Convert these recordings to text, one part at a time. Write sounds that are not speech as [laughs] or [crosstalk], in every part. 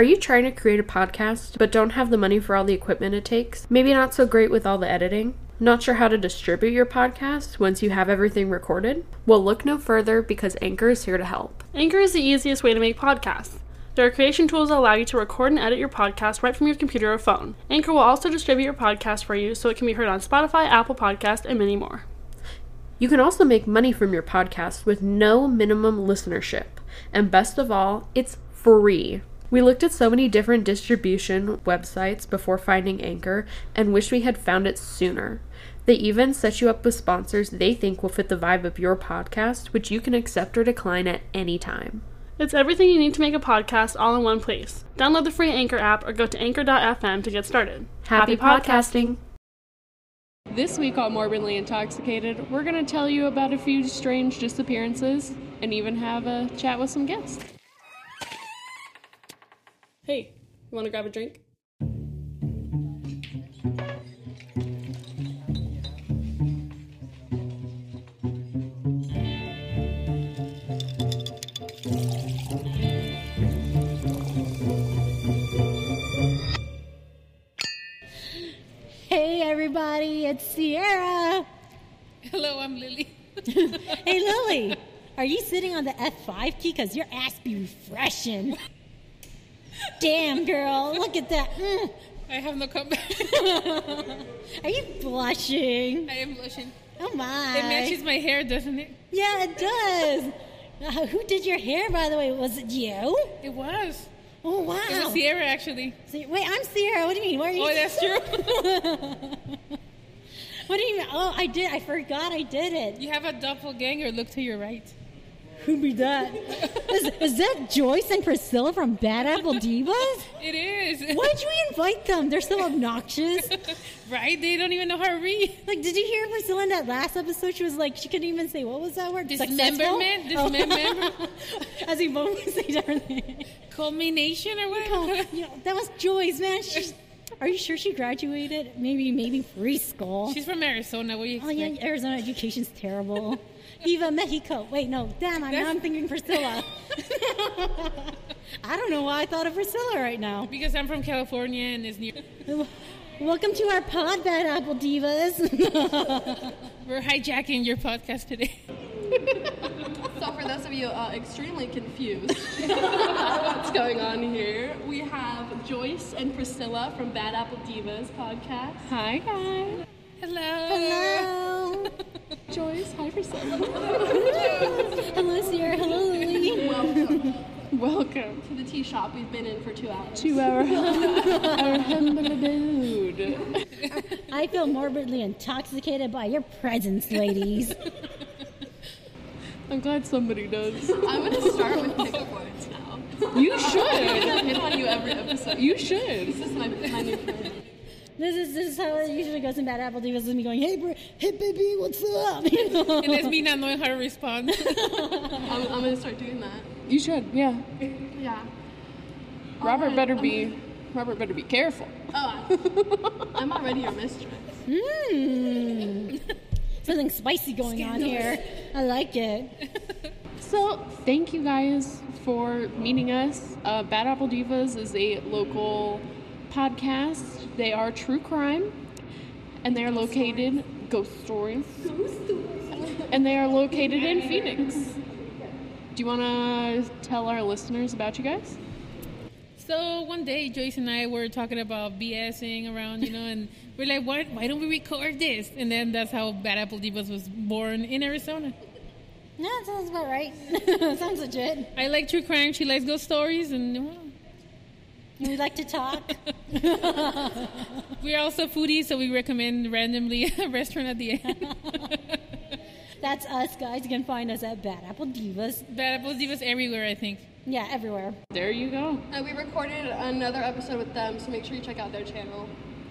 Are you trying to create a podcast but don't have the money for all the equipment it takes? Maybe not so great with all the editing? Not sure how to distribute your podcast once you have everything recorded? Well, look no further because Anchor is here to help. Anchor is the easiest way to make podcasts. There are creation tools that allow you to record and edit your podcast right from your computer or phone. Anchor will also distribute your podcast for you so it can be heard on Spotify, Apple Podcast, and many more. You can also make money from your podcast with no minimum listenership. And best of all, it's free. We looked at so many different distribution websites before finding Anchor and wish we had found it sooner. They even set you up with sponsors they think will fit the vibe of your podcast, which you can accept or decline at any time. It's everything you need to make a podcast all in one place. Download the free Anchor app or go to anchor.fm to get started. Happy, podcasting. This week on Morbidly Intoxicated, we're going to tell you about a few strange disappearances and even have a chat with some guests. Hey, you want to grab a drink? Hey everybody, it's Sierra. Hello, I'm Lily. [laughs] Hey Lily, [laughs] are you sitting on the F5 key? Because your ass be refreshing. Damn girl, look at that. Mm. I have no comeback. [laughs] Are you blushing? I am blushing. Oh my. It matches my hair, doesn't it? Yeah, it does. Uh, who did your hair, by the way? Was it you? It was. Oh wow. It was Sierra, actually. Wait, I'm Sierra. What do you mean? What are you? Oh, that's true. [laughs] What do you mean? Oh, I did. I forgot I did it. you have a doppelganger. Look to your right. Who be that? is, is that Joyce and Priscilla from Bad Apple Divas? It is. Why'd you invite them? They're so obnoxious. [laughs] right? They don't even know how to read. Like, did you hear Priscilla in that last episode? She was like, she couldn't even say what was that word? Dismemberment? Dismemberment? Oh. [laughs] As we both say everything. Culmination or Oh, whatever? you know, that was Joyce, man. She's, are you sure she graduated? Maybe, maybe preschool. She's from Arizona. What do you oh yeah, Arizona education's terrible. Viva Mexico. Wait, no, damn, I'm, now I'm thinking Priscilla. [laughs] I don't know why I thought of Priscilla right now. Because I'm from California and it's near. Welcome to our pod, Bad Apple Divas. [laughs] We're hijacking your podcast today. So, for those of you uh, extremely confused [laughs] what's going on here, we have Joyce and Priscilla from Bad Apple Divas podcast. Hi, guys. Hello. Hello. Joyce, hi Priscilla. Hello, Sierra. Hello, Lily. Welcome Welcome to the tea shop we've been in for two hours. to our, our humble abode. I feel morbidly intoxicated by your presence, ladies. I'm glad somebody does. I'm going to start with pickup lines now. You should. I hit on you every episode. You should. This is my, my new friend. This is this is how it usually goes in Bad Apple Divas. Is me going, hey, bro, hey, baby, what's up? You know? And it's me not knowing how to respond. I'm, I'm going to start doing that. You should, yeah. [laughs] Yeah. Robert Alright, better I'm be Robert better be careful. Oh, I- [laughs] I'm already your mistress. Mmm. Something spicy going on here. I like it. So, thank you guys for meeting us. Uh, Bad Apple Divas is a local podcast. They are true crime, and they are located ghost stories, and they are located in Phoenix. Do you want to tell our listeners about you guys? So one day, Joyce and I were talking about BSing around, you know, and we're like, why, why don't we record this? And then that's how Bad Apple Divas was born in Arizona. No, that sounds about right. [laughs] sounds legit. I like true crime. She likes ghost stories, and well, We like to talk. [laughs] we're also foodies, so we recommend randomly a [laughs] restaurant at the end. [laughs] That's us, guys. You can find us at Bad Apple Divas. Bad Apple Divas everywhere, I think. Yeah, everywhere. There you go. Uh, we recorded another episode with them, so make sure you check out their channel.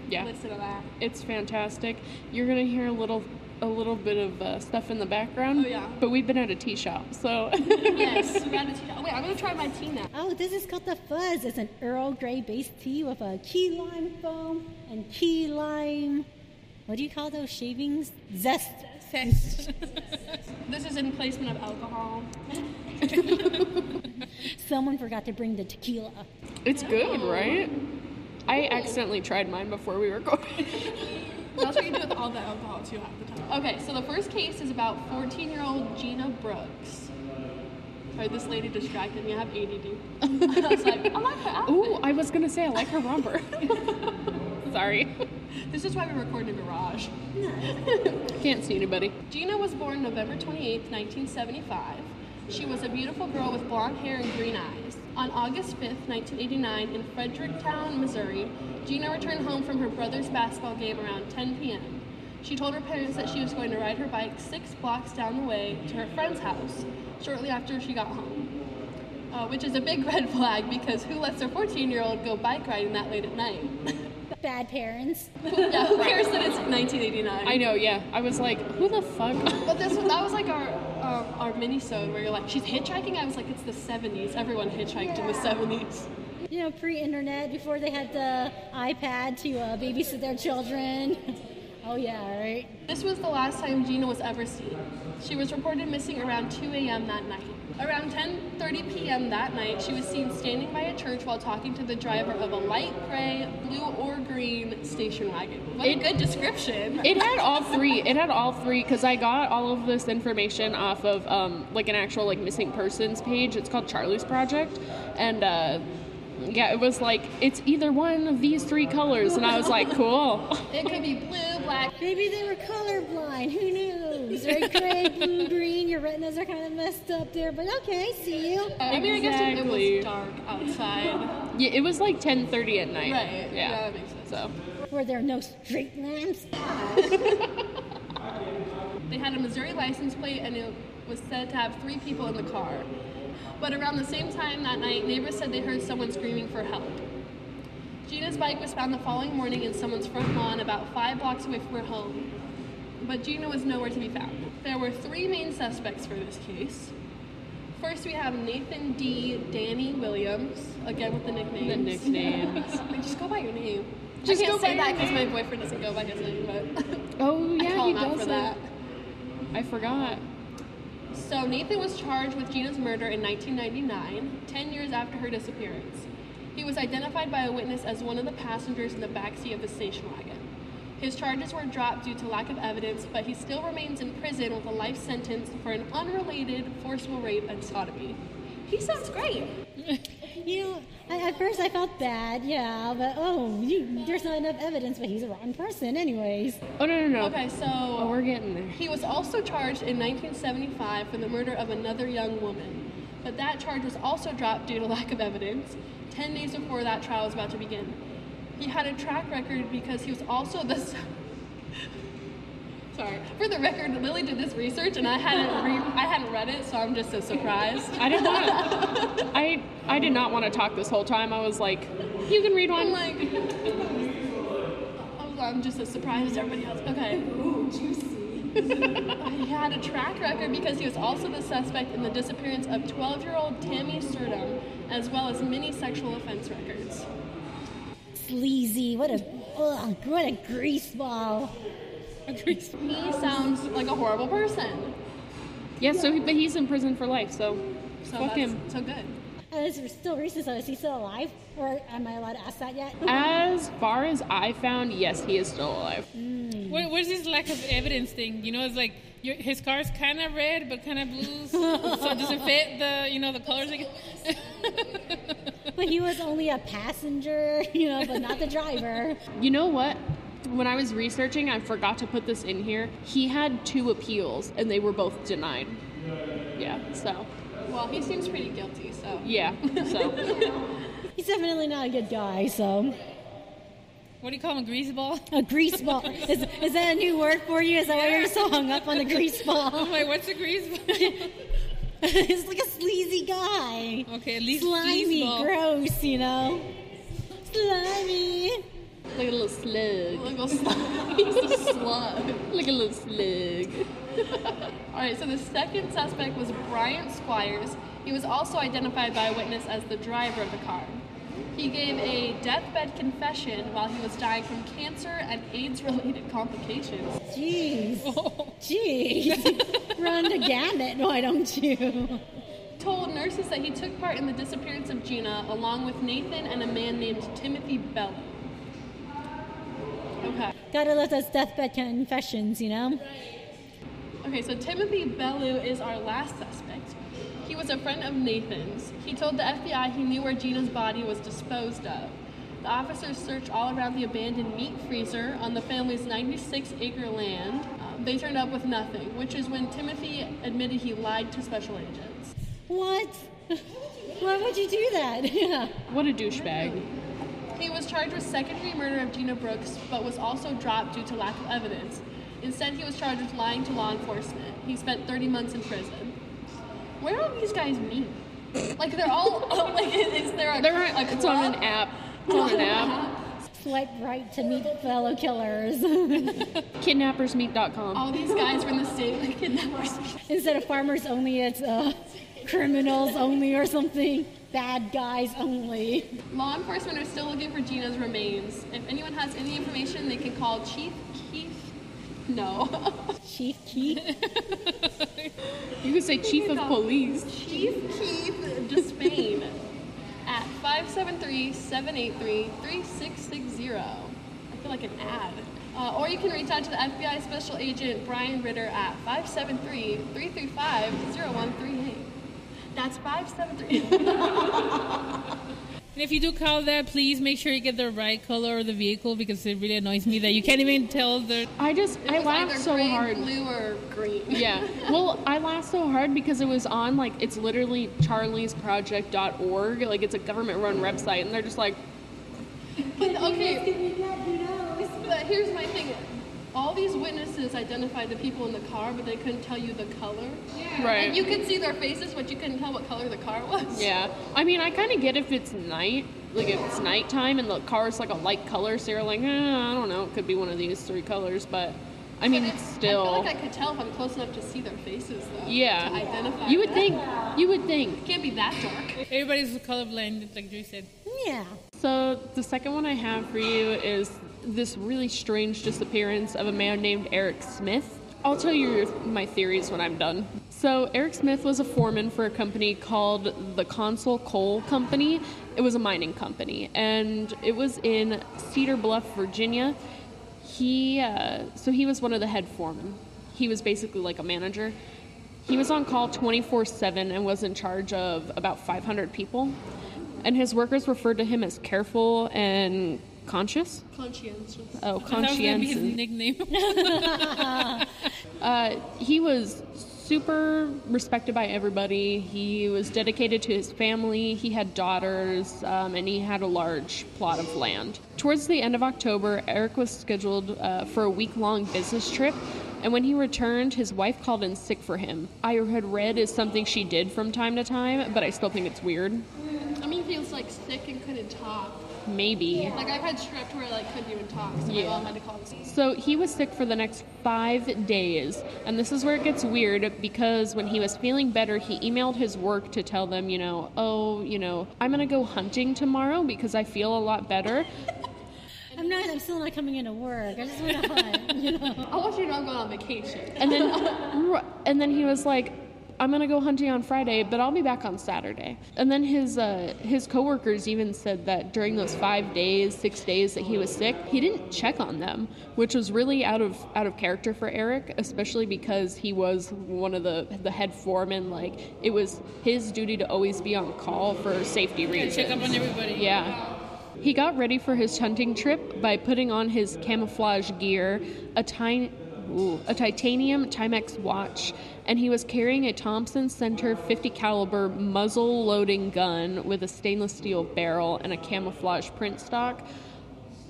Yeah. Listen to that. It's fantastic. You're gonna hear a little, a little bit of uh, stuff in the background. Oh, yeah. But we've been at a tea shop, so. yes, [laughs] we got a tea. Oh, wait, I'm gonna try my tea now. Oh, this is called the Fuzz. It's an Earl Grey based tea with a key lime foam and key lime. What do you call those shavings? Zest. Zest. [laughs] This is in placement of alcohol. [laughs] Someone forgot to bring the tequila. It's good, right? I accidentally tried mine before we recorded. That's what you do with all the alcohol too half the time. Okay, so the first case is about 14 year old Gina Brooks. Sorry, this lady distracted me. I have ADD. [laughs] I was like, I like her outfit. Ooh, I was gonna say I like her romper. [laughs] Sorry. This is why we record in a garage. [laughs] Can't see anybody. Gina was born November 28, 1975. She was a beautiful girl with blonde hair and green eyes. On August 5th, 1989, in Fredericktown, Missouri, Gina returned home from her brother's basketball game around 10 p.m. She told her parents that she was going to ride her bike six blocks down the way to her friend's house shortly after she got home. Uh, which is a big [laughs] red flag because who lets their 14 year old go bike riding that late at night? [laughs] Bad parents. [laughs] yeah, who cares that it's 1989? I know, yeah. I was like, who the fuck? But this that was like our our, our mini-sode where you're like, she's hitchhiking. I was like, it's the 70s. Everyone hitchhiked in the 70s. You know, pre-internet, before they had the iPad to uh, babysit their children. [laughs] oh yeah, right. This was the last time Gina was ever seen. She was reported missing around 2 a.m. that night. Around 10:30 p.m. that night, she was seen standing by a church while talking to the driver of a light gray, blue or green station wagon. What a good description. It had all three. It had all three because I got all of this information off of um, like an actual like missing persons page. It's called Charley's Project, and uh, yeah, it was like it's either one of these three colors, and I was like, [laughs] cool. It could be blue, black. Maybe they were colorblind. Who knows? Right, gray, blue, green. Your retinas are kind of messed up there, but okay, I see you. I mean, I guess it, it was dark outside. Yeah, it was like 10:30 at night. Right. Yeah. Yeah, that makes sense. So Were there no street lamps? [laughs] They had a Missouri license plate and it was said to have three people in the car. But around the same time that night, neighbors said they heard someone screaming for help. Gina's bike was found the following morning in someone's front lawn about five blocks away from her home. But Gina was nowhere to be found. There were three main suspects for this case. First, we have Nathan D. Danny Williams, again with the nicknames. the nicknames. Like, [laughs] just go by your name. Just I can't say that because my boyfriend doesn't go by his name, but [laughs] oh I yeah, call he him does for that. I forgot. So Nathan was charged with Gina's murder in 1999, 10 years after her disappearance. He was identified by a witness as one of the passengers in the backseat of the station wagon. His charges were dropped due to lack of evidence, but he still remains in prison with a life sentence for an unrelated forcible rape and sodomy. He sounds great. [laughs] You know, I, at first I felt bad, yeah, but oh, you, there's not enough evidence, but he's a rotten person, anyways. Oh no no no. Okay, so Oh, we're getting there. He was also charged in 1975 for the murder of another young woman, but that charge was also dropped due to lack of evidence 10 days before that trial was about to begin. He had a track record because he was also the. Sorry. For the record, Lily did this research and I hadn't re- I hadn't read it, so I'm just so surprised. I didn't want [laughs] to. I I did not want to talk this whole time. I was like, you can read I'm one. like, I was- I'm just as surprised as everybody else. Okay. Ooh, juicy. [laughs] he had a track record because he was also the suspect in the disappearance of 12-year-old Tammy Surdom, as well as many sexual offense records. Sleazy, what a, ugh, what a greaseball. He sounds like a horrible person. Yeah. So, he, but he's in prison for life. So, So fuck him. so good. Uh, this is still recent, so is he still alive? Or am I allowed to ask that yet? As far as I found, yes, he is still alive. What, what is this lack of evidence thing? You know, it's like your, his car's kind of red but kind of blue, so it doesn't fit the you know the colors. [laughs] Again. But he was only a passenger, [laughs] you know, but not the driver. You know what? When I was researching, I forgot to put this in here. He had two appeals, and they were both denied. Yeah. So. Well, he seems pretty guilty, so. Yeah. So. [laughs] He's definitely not a good guy, so. what do you call him? A greaseball? A greaseball. Is, is that a new word for you? Is that why you're so hung up on the [laughs] I'm greaseball? like, what's a greaseball? [laughs] He's like a sleazy guy. okay, at least Slimy, greaseball. gross, you know? Slimy. like a little slug. Like a slug. [laughs] He's a slug. Like a little slug. [laughs] All right, so the second suspect was Bryant Squires. He was also identified by a witness as the driver of the car. He gave a deathbed confession while he was dying from cancer and AIDS-related complications. Jeez. [laughs] Jeez. [laughs] Run the gamut, why don't you? told nurses that he took part in the disappearance of Gina along with Nathan and a man named Timothy Bellew. Okay. Gotta love those deathbed confessions, you know? Okay, so Timothy Bellew is our last suspect. He was a friend of Nathan's. He told the FBI he knew where Gina's body was disposed of. The officers searched all around the abandoned meat freezer on the family's 96 acre land. Uh, they turned up with nothing, which is when Timothy admitted he lied to special agents. What? [laughs] Why would you do that? [laughs] Yeah. What a douchebag. He was charged with second degree murder of Gina Brooks, but was also dropped due to lack of evidence. Instead, he was charged with lying to law enforcement. He spent 30 months in prison. Where do these guys meet? Like they're all [laughs] oh, like is there a, They're a on, it's on an app. It's on an app. Swipe right to meet fellow killers. [laughs] Kidnappersmeet.com. All these guys were in the state like kidnappers. [laughs] Instead of farmers only, it's uh, criminals only or something. Bad guys only. Law enforcement are still looking for Gina's remains. If anyone has any information, they can call Chief Keith. No, Chief Keith. [laughs] You could say chief of police. Chief Keith Despain at 573-783-3660. I feel like an ad. Uh, or you can reach out to the FBI Special Agent Brian Ritter at 573-335-0138. That's 573. [laughs] And if you do call that, please make sure you get the right color of the vehicle because it really annoys me that you can't even tell the. I just, I It's laughed so gray, hard. blue, or green. [laughs] Yeah. Well, I laughed so hard because it was on, like, it's literally charleysproject.org. Like, it's a government run website, and they're just like, But, okay, but here's my thing. All these witnesses identified the people in the car, but they couldn't tell you the color. right. Like, you could see their faces, but you couldn't tell what color the car was. Yeah, I mean, I kind of get if it's night, like if it's nighttime and the car's like a light color, so you're like, eh, I don't know, it could be one of these three colors, but I mean, it's I feel like I could tell if I'm close enough to see their faces, though. yeah. To identify. You would them. think, you would think. It can't be that dark. Everybody's colorblind, like Joy said. Yeah. So the second one I have for you is this really strange disappearance of a man named Eric Smith. I'll tell you my theories when I'm done. So Eric Smith was a foreman for a company called the Consol Coal Company. It was a mining company, and it was in Cedar Bluff, Virginia. He uh, so he was one of the head foremen. He was basically like a manager. He was on call 24 7 and was in charge of about 500 people. And his workers referred to him as careful and conscious. Conscientious. Oh, That was gonna be his nickname. [laughs] [laughs] Uh, he was super respected by everybody. He was dedicated to his family. He had daughters, um, and he had a large plot of land. Towards the end of October, Eric was scheduled uh, for a week long business trip. And when he returned, his wife called in sick for him. I had read is something she did from time to time, but I still think it's weird. I mean, he was like sick and couldn't talk. Maybe. Like I've had strep where I like couldn't even talk, so Yeah. my mom had to call him. So he was sick for the next five days. And this is where it gets weird because when he was feeling better, he emailed his work to tell them, you know, oh, you know, I'm going to go hunting tomorrow because I feel a lot better. I'm not. I'm still not coming into work. I just want to hunt. You know. [laughs] I want you to know I'm going on vacation. And then, [laughs] and then he was like, I'm gonna go hunting on Friday, but I'll be back on Saturday. And then his uh, his coworkers even said that during those five days, six days that he was sick, he didn't check on them, which was really out of out of character for Eric, especially because he was one of the the head foremen. Like it was his duty to always be on call for safety reasons. Check up on everybody. Yeah. He got ready for his hunting trip by putting on his camouflage gear, a, ti- ooh, a titanium Timex watch, and he was carrying a Thompson Center 50 caliber muzzle loading gun with a stainless steel barrel and a camouflage print stock.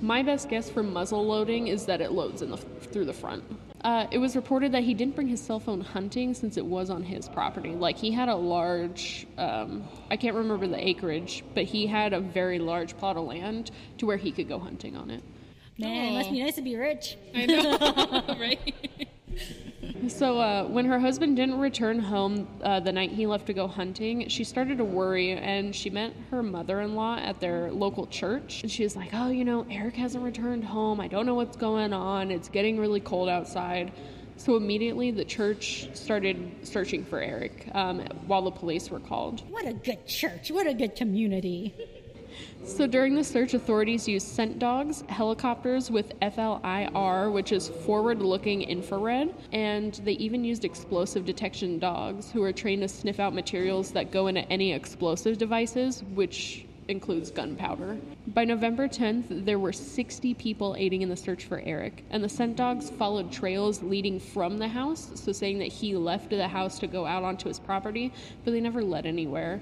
My best guess for muzzle loading is that it loads in the through the front. Uh, it was reported that he didn't bring his cell phone hunting since it was on his property. Like he had a large, um, I can't remember the acreage, but he had a very large plot of land to where he could go hunting on it. Man, it must be nice to be rich. I know, [laughs] right? So uh, when her husband didn't return home uh, the night he left to go hunting, she started to worry, and she met her mother-in-law at their local church. And she was like, "Oh, you know, Eric hasn't returned home. I don't know what's going on. It's getting really cold outside." So immediately the church started searching for Eric um, while the police were called. What a good church. What a good community. So during the search, authorities used scent dogs, helicopters with FLIR, which is forward looking infrared, and they even used explosive detection dogs who are trained to sniff out materials that go into any explosive devices, which includes gunpowder. By November 10th, there were 60 people aiding in the search for Eric, and the scent dogs followed trails leading from the house, so saying that he left the house to go out onto his property, but they never led anywhere.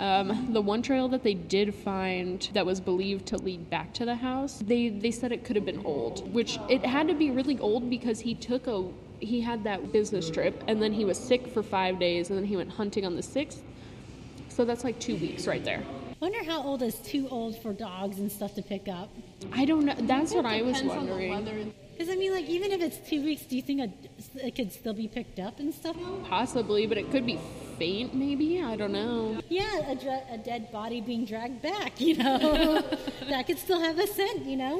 Um, the one trail that they did find that was believed to lead back to the house, they, they said it could have been old, which it had to be really old because he took a he had that business trip and then he was sick for five days and then he went hunting on the sixth. So that's like two weeks right there. Wonder how old is too old for dogs and stuff to pick up. I don't know. That's what I was Depends on the wondering. Because I mean, like even if it's two weeks, do you think a, it could still be picked up and stuff? Possibly, but it could be faint. Maybe I don't know. Yeah, a, dra- a dead body being dragged back, you know, [laughs] that could still have a scent, you know.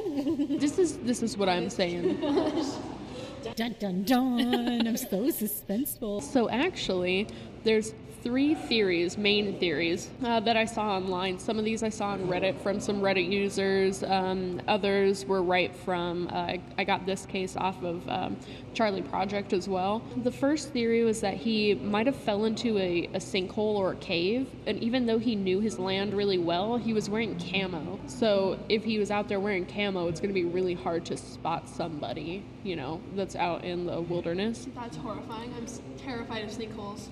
This is this is what I'm saying. [laughs] dun dun dun! I'm so suspenseful. So actually, there's three theories, main theories, uh, that I saw online. Some of these I saw on Reddit from some Reddit users. Um, others were right from. Uh, I got this case off of um, Charley Project as well. The first theory was that he might have fell into a, a sinkhole or a cave, and even though he knew his land really well, he was wearing camo. So if he was out there wearing camo, it's going to be really hard to spot somebody, you know, that's out in the wilderness. That's horrifying. I'm terrified of sinkholes.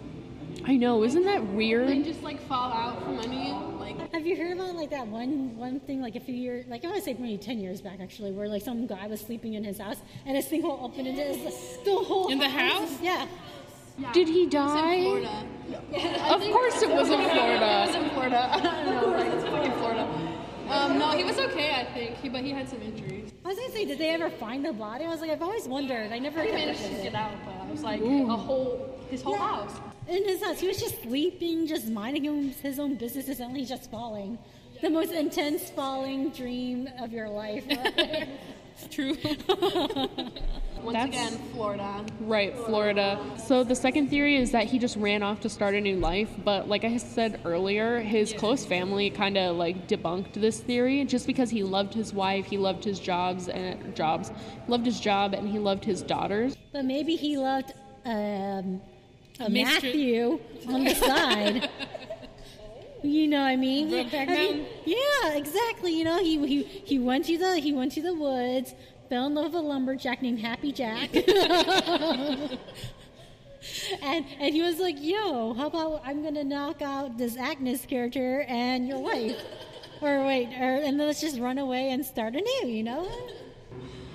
I know, isn't that weird? They weird? just like fall out from under you. Like Have you heard about like that one one thing like a few years like I want to say maybe ten years back actually where like some guy was sleeping in his house and a sinkhole opened into his the whole In the house? Yeah. Did he it's in die? Florida. Of course it was in Florida. It was Florida. in Florida. [laughs] I don't know, like it's fucking Florida. Um, no, he was okay, I think, he, but he had some injuries. I was gonna say, did they ever find the body? I was like, I've always wondered. I never He kept managed up to get out, but I was like a whole his whole Yeah. house. In his house, he was just sleeping, just minding his own business, and suddenly he's just falling. The most intense falling dream of your life. [laughs] It's true. [laughs] Once That's- again, Florida. Right, Florida. So the second theory is that he just ran off to start a new life, but like I said earlier, his close family kind of like debunked this theory just because he loved his wife, he loved his jobs and jobs, loved his job and he loved his daughters. but maybe he loved um, a Matthew on the side. [laughs] You know what I mean? Brokeback I mean, Mountain? Yeah, exactly. You know, he, he he went to the he went to the woods, fell in love with a lumberjack named Happy Jack. [laughs] and and he was like, "Yo, how about I'm gonna knock out this Agnes character and your wife, or wait, or and let's just run away and start anew." You know?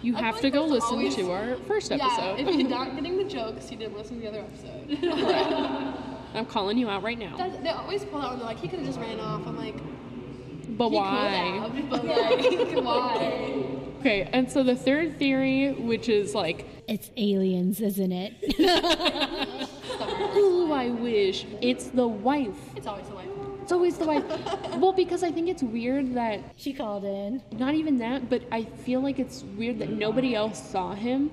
You I have to like go listen always- to our first Yeah, episode. if you're not [laughs] getting the jokes, you didn't listen to the other episode. [laughs] [laughs] I'm calling you out right now. That- they always pull out and they're like, he could have just ran off. I'm like, But he why? could have, but like, why? Okay, and so the third theory, which is like, It's aliens, isn't it? ooh, I wish it's the wife. It's always the way. It's always the wife. [laughs] well, because I think it's weird that she called in. not even that, but I feel like it's weird that nobody else saw him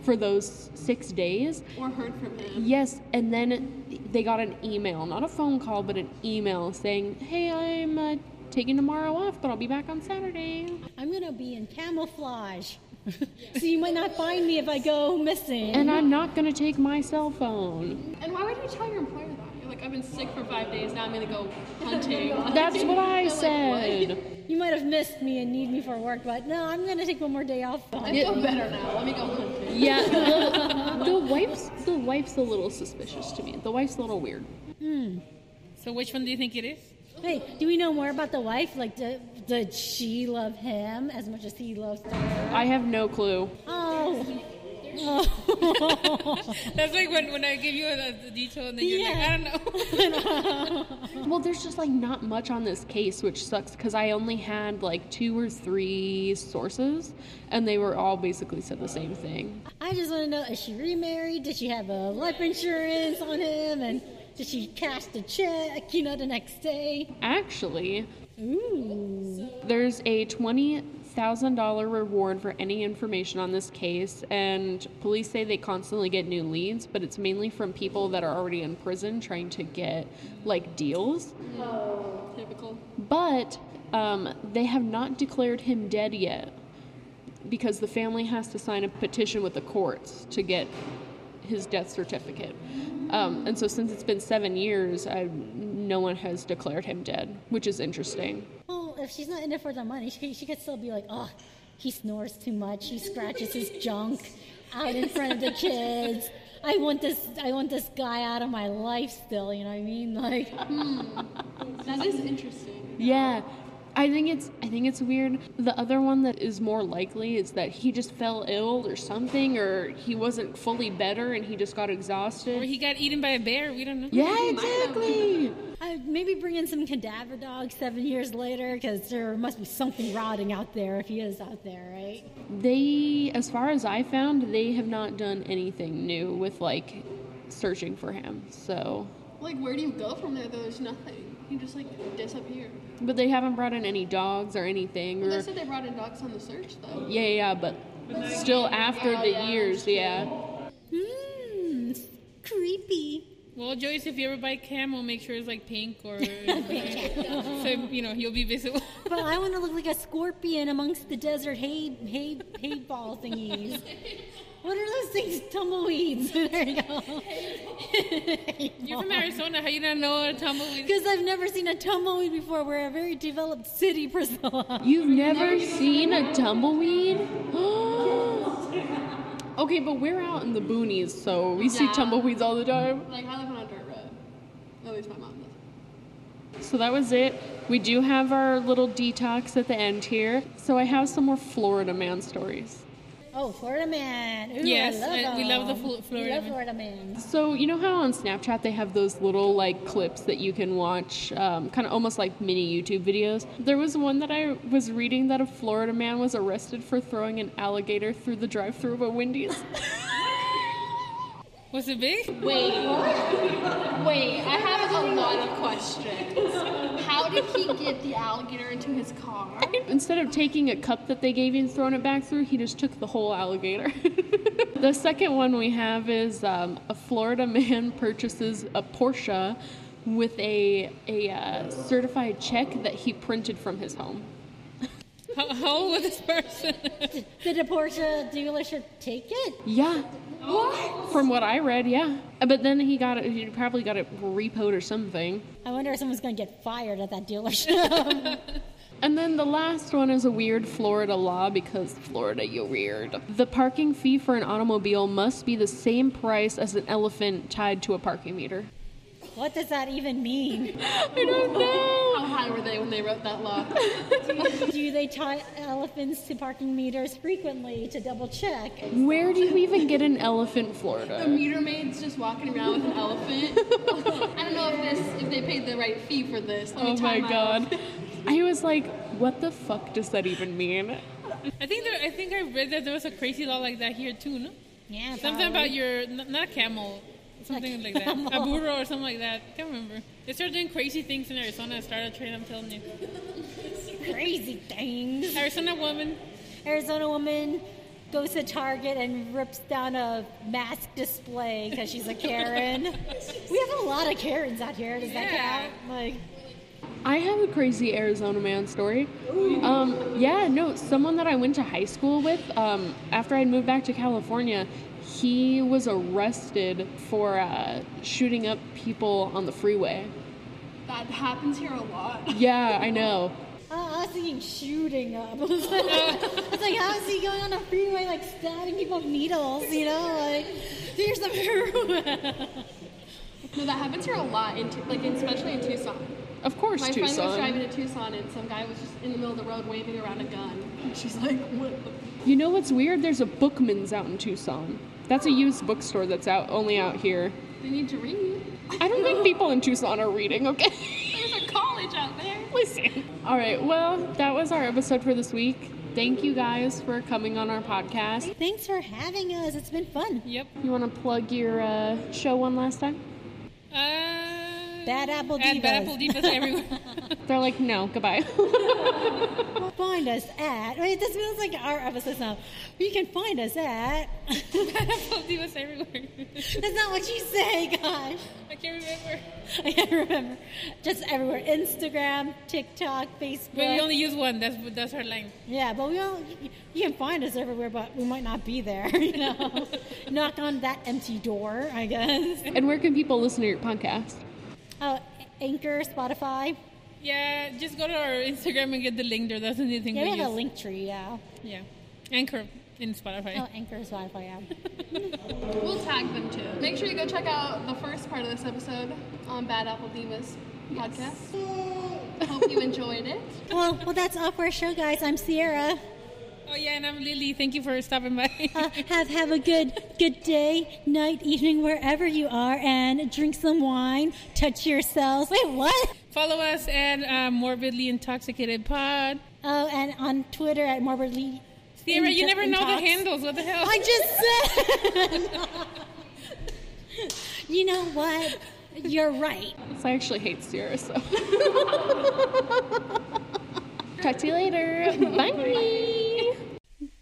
for those six days. Or heard from him. Yes, and then they got an email, not a phone call, but an email saying, "Hey, I'm uh, taking tomorrow off, but I'll be back on Saturday." I'm gonna be in camouflage. [laughs] so you might not find me if I go missing. And I'm not gonna take my cell phone. And why would you tell your employer that? You're like, I've been sick for five days, now I'm gonna go hunting. [laughs] [laughs] That's what I You're like, said. what? you might have missed me and need me for work, but no, I'm gonna take one more day off. I feel better now. Let me go hunting. [laughs] Yeah, the, the wife's the wife's a little suspicious to me. The wife's a little weird. Hmm. So which one do you think it is? Hey, do we know more about the wife? Like, did, did she love him as much as he loves her? I have no clue. Oh. [laughs] That's like when, when I give you a, a detail and then you're Yeah. like, I don't know. [laughs] [laughs] Well, there's just like not much on this case, which sucks because I only had like two or three sources, and they were all basically said the same thing. I just want to know: is she remarried? Did she have a life insurance on him? And did she cash the check? You know, the next day. Actually, Ooh. there's a $50,000 reward for any information on this case, and police say they constantly get new leads, but it's mainly from people that are already in prison trying to get like deals. Oh. Typical. But um, they have not declared him dead yet because the family has to sign a petition with the courts to get his death certificate. Um, and so, since it's been seven years, I, no one has declared him dead, which is interesting. If she's not in it for the money, she, she could still be like, oh, he snores too much. He scratches his junk out in front of the kids. I want this. I want this guy out of my life still. You know what I mean? Like, hmm. That is interesting. Yeah. I think it's I think it's weird. The other one that is more likely is that he just fell ill or something or he wasn't fully better and he just got exhausted. Or he got eaten by a bear. We don't know. yeah, exactly. I maybe bring in some cadaver dogs seven years later because there must be something rotting out there if he is out there, right? They as far as I found, they have not done anything new with like searching for him. So, Like, where do you go from there? There's nothing. You just like disappear. but they haven't brought in any dogs or anything Well, or they said they brought in dogs on the search though. yeah, yeah, but still after the years, yeah. Hmm, creepy. Well, Joyce, if you ever buy camo, make sure it's like pink or [laughs] so you know you'll be visible. [laughs] But I want to look like a scorpion amongst the desert hay hay hay ball thingies. [laughs] What are those things? Tumbleweeds. [laughs] there you go. You're from Arizona. How you don't know a tumbleweed? Because I've never seen a tumbleweed before. We're a very developed city, Priscilla. You've never seen a tumbleweed? [gasps] okay, but we're out in the boonies, so we see Yeah. tumbleweeds all the time. Like, I live on a dirt road. At least my mom does. So that was it. We do have our little detox at the end here. So I have some more Florida man stories. Oh, Florida man. Ooh, Yes, I love I- we love the Florida We love man. Man. So you know how on Snapchat they have those little like clips that you can watch, um, kind of almost like mini YouTube videos. There was one that I was reading that a Florida man was arrested for throwing an alligator through the drive-through of a Wendy's. [laughs] Was it big? Wait. Wait, I have a lot of questions. How did he get the alligator into his car? Instead of taking a cup that they gave you and throwing it back through, he just took the whole alligator. [laughs] the second one we have is um, a Florida man [laughs] purchases a Porsche with a a uh, certified check that he printed from his home. How, how old was this person? Did the Porsche dealership take it? Yeah. What? From what I read, yeah. Uh, But then he got it. He probably got it repoed or something. I wonder if someone's going to get fired at that dealership. [laughs] And then the last one is a weird Florida law because Florida, you're weird. The parking fee for an automobile must be the same price as an elephant tied to a parking meter. What does that even mean? [laughs] I don't know. How high were they when they wrote that law? [laughs] Do they tie elephants to parking meters frequently to double check? Where do you even get an elephant in The meter maid's just walking around with an elephant. [laughs] I don't know if this if they paid the right fee for this. Let Oh my time god. I was like, what the fuck does that even mean? I think there, I think I read that there was a crazy law like that here too. No, Yeah, something about your not a camel, [laughs] something like that, a burro or something like that. I Can't remember. They started doing crazy things in Arizona. and started training. I'm telling you, crazy things. Arizona woman. Arizona woman goes to Target and rips down a mask display because she's a [laughs] Karen. we have a lot of Karens out here. Does that Yeah. count? Like, I have a crazy Arizona man story. Um, yeah, no, someone that I went to high school with, um, after I moved back to California, he was arrested for uh, shooting up people on the freeway. That happens here a lot. [laughs] Yeah, I know. uh, I was thinking shooting up. I was like, it's like, how is he going on a freeway, like stabbing people with needles? You know, like, here's some heroin. [laughs] No, that happens here a lot, in Tu- like especially in Tucson. Of course, My friend was driving to Tucson and some guy was just in the middle of the road waving around a gun. And she's like, what the You know what's weird? There's a Bookman's out in Tucson. That's a used bookstore that's out only out here. They need to read. I don't think people in Tucson are reading, okay? There's a college out there. Listen. All right, well, that was our episode for this week. Thank you guys for coming on our podcast. Thanks for having us. It's been fun. Yep. You want to plug your uh, show one last time? Uh, Bad Apple Divas. Bad Apple Divas everywhere. [laughs] They're like, no, goodbye. [laughs] Find us at. Wait, this feels like our episode now. You can find us at. [laughs] Bad Apple Divas everywhere. That's not what you say, gosh. I can't remember. I can't remember. Just everywhere. Instagram, TikTok, Facebook. But we only use one. That's that's her line. Yeah, but we all you can find us everywhere, but we might not be there. You know, knock on that empty door, I guess. and where can people listen to your podcast? Oh, Anchor, Spotify. Yeah, just go to our Instagram and get the link there. That's the Yeah, we we have a use. link tree. Yeah. Yeah, Anchor in Spotify. Oh, Anchor, Spotify. Yeah. [laughs] We'll tag them too. Make sure you go check out the first part of this episode on Bad Apple Divas podcast. Hope you enjoyed it. well, well, that's all for our show, guys. I'm Sierra. Oh yeah, and I'm Lily. Thank you for stopping by. Uh, have have a good good day, night, evening, wherever you are, and drink some wine. Touch yourselves. Wait, what? Follow us at uh, Morbidly Intoxicated Pod. Oh, and on Twitter at morbidly. Sierra, you never know the handles. What the hell? I just said. you know what? You're right. So I actually hate Sierra, so. [laughs] Talk to you later. Bye. [laughs]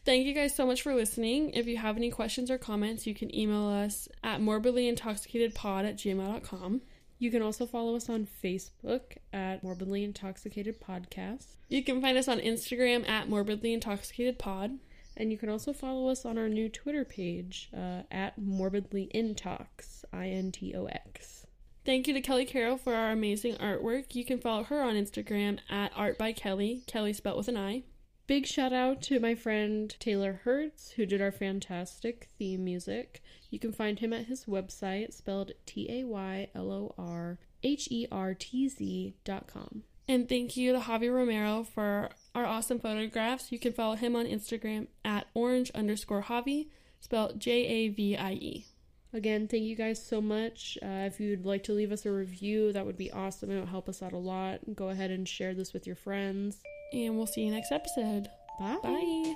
Thank you guys so much for listening. If you have any questions or comments, you can email us at morbidlyintoxicatedpod at gmail.com. You can also follow us on Facebook at Morbidly Intoxicated Podcast. You can find us on Instagram at Morbidly Intoxicated Pod. And you can also follow us on our new Twitter page uh, at Morbidly Intox, I N T O X. Thank you to Kelly Carroll for our amazing artwork. You can follow her on Instagram at Art by Kelly, Kelly spelled with an I. Big shout out to my friend Taylor Hertz, who did our fantastic theme music. You can find him at his website, spelled T A Y L O R H E R T Z dot com. And thank you to Javi Romero for our awesome photographs. You can follow him on Instagram at orange underscore Javi, spelled J A V I E. Again, thank you guys so much. Uh, if you'd like to leave us a review, that would be awesome. It would help us out a lot. Go ahead and share this with your friends. And we'll see you next episode. Bye. Bye.